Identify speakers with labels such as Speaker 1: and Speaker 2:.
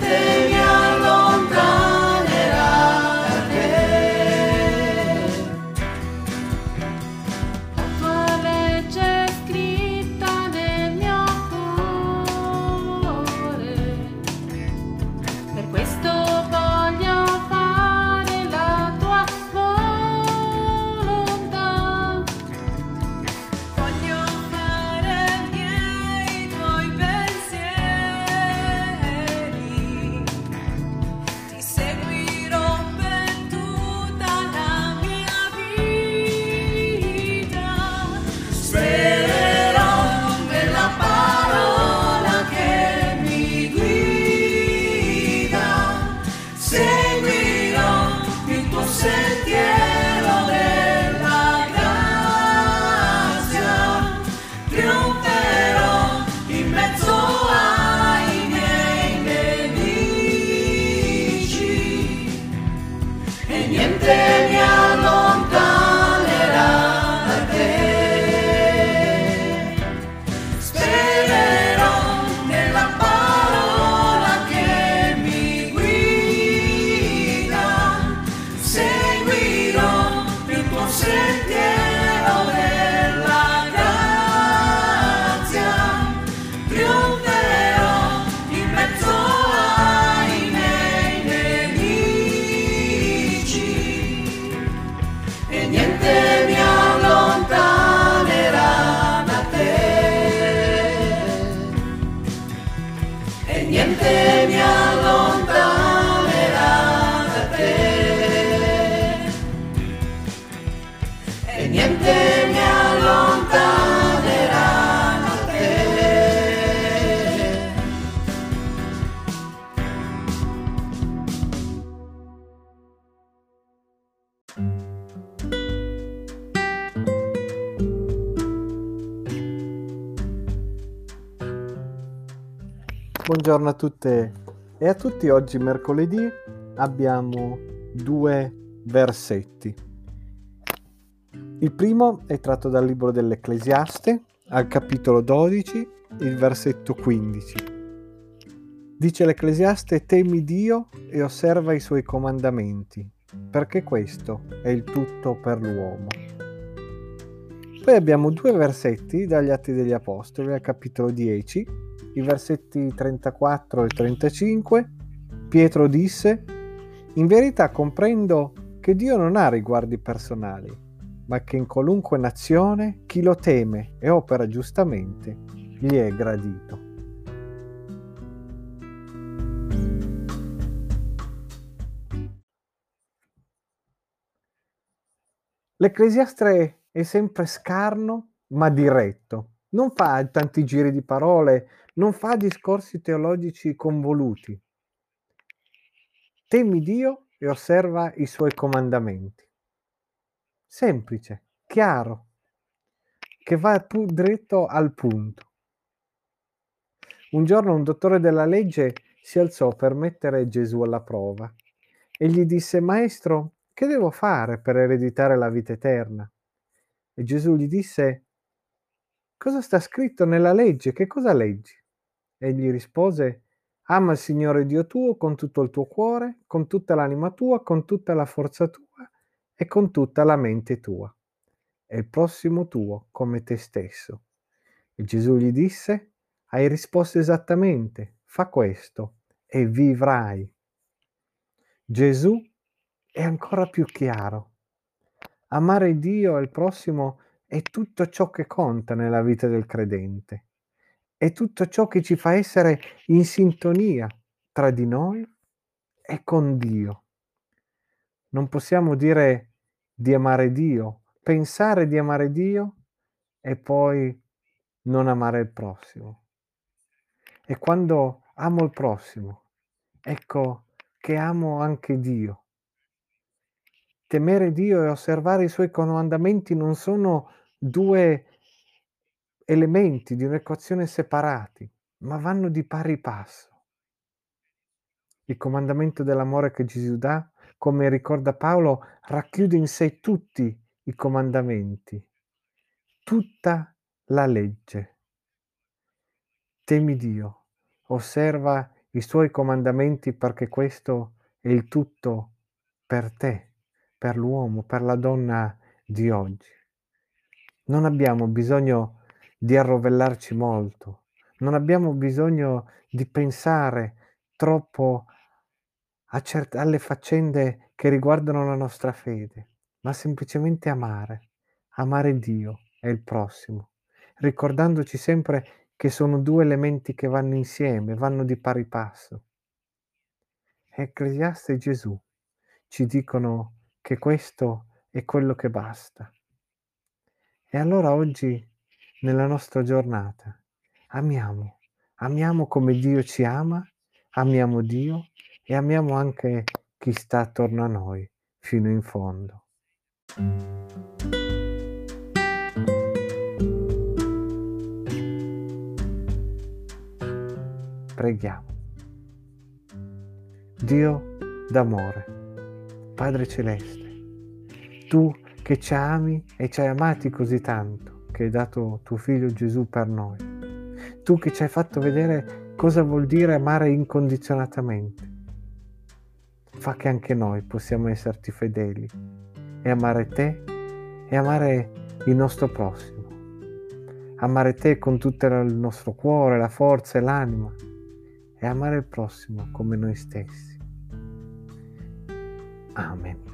Speaker 1: te niente mi allontanerà da te e niente mi allontanerà da te
Speaker 2: Buongiorno a tutte e a tutti. Oggi mercoledì abbiamo due versetti. Il primo è tratto dal libro dell'Ecclesiaste, al capitolo 12, il versetto 15. Dice l'Ecclesiaste, temi Dio e osserva i suoi comandamenti, perché questo è il tutto per l'uomo. Poi abbiamo due versetti dagli Atti degli Apostoli, al capitolo 10, i versetti 34 e 35. Pietro disse, in verità comprendo che Dio non ha riguardi personali, ma che in qualunque nazione chi lo teme e opera giustamente gli è gradito. L'Ecclesiastre è sempre scarno ma diretto, non fa tanti giri di parole, non fa discorsi teologici convoluti. Temi Dio e osserva i suoi comandamenti. Semplice, chiaro, che va più dritto al punto. Un giorno un dottore della legge si alzò per mettere Gesù alla prova e gli disse, Maestro, che devo fare per ereditare la vita eterna? E Gesù gli disse, cosa sta scritto nella legge? Che cosa leggi? Egli rispose, ama il Signore Dio tuo con tutto il tuo cuore, con tutta l'anima tua, con tutta la forza tua e con tutta la mente tua, e il prossimo tuo come te stesso. E Gesù gli disse, hai risposto esattamente, fa questo e vivrai. Gesù è ancora più chiaro. Amare Dio e il prossimo è tutto ciò che conta nella vita del credente. È tutto ciò che ci fa essere in sintonia tra di noi e con Dio. Non possiamo dire di amare Dio, pensare di amare Dio e poi non amare il prossimo. E quando amo il prossimo, ecco che amo anche Dio. Temere Dio e osservare i suoi comandamenti non sono due elementi di un'equazione separati, ma vanno di pari passo. Il comandamento dell'amore che Gesù dà, come ricorda Paolo, racchiude in sé tutti i comandamenti, tutta la legge. Temi Dio, osserva i suoi comandamenti perché questo è il tutto per te, per l'uomo, per la donna di oggi. Non abbiamo bisogno di arrovellarci molto, non abbiamo bisogno di pensare troppo cert- alle faccende che riguardano la nostra fede, ma semplicemente amare, amare Dio e il prossimo, ricordandoci sempre che sono due elementi che vanno insieme, vanno di pari passo. Ecclesiaste e Gesù ci dicono che questo è quello che basta. E allora oggi, nella nostra giornata, amiamo, amiamo come Dio ci ama, amiamo Dio e amiamo anche chi sta attorno a noi fino in fondo. Preghiamo. Dio d'amore, Padre Celeste, tu che ci ami e ci hai amati così tanto, che hai dato tuo figlio Gesù per noi, tu che ci hai fatto vedere cosa vuol dire amare incondizionatamente, fa che anche noi possiamo esserti fedeli e amare te e amare il nostro prossimo, amare te con tutto il nostro cuore, la forza e l'anima e amare il prossimo come noi stessi. Amen.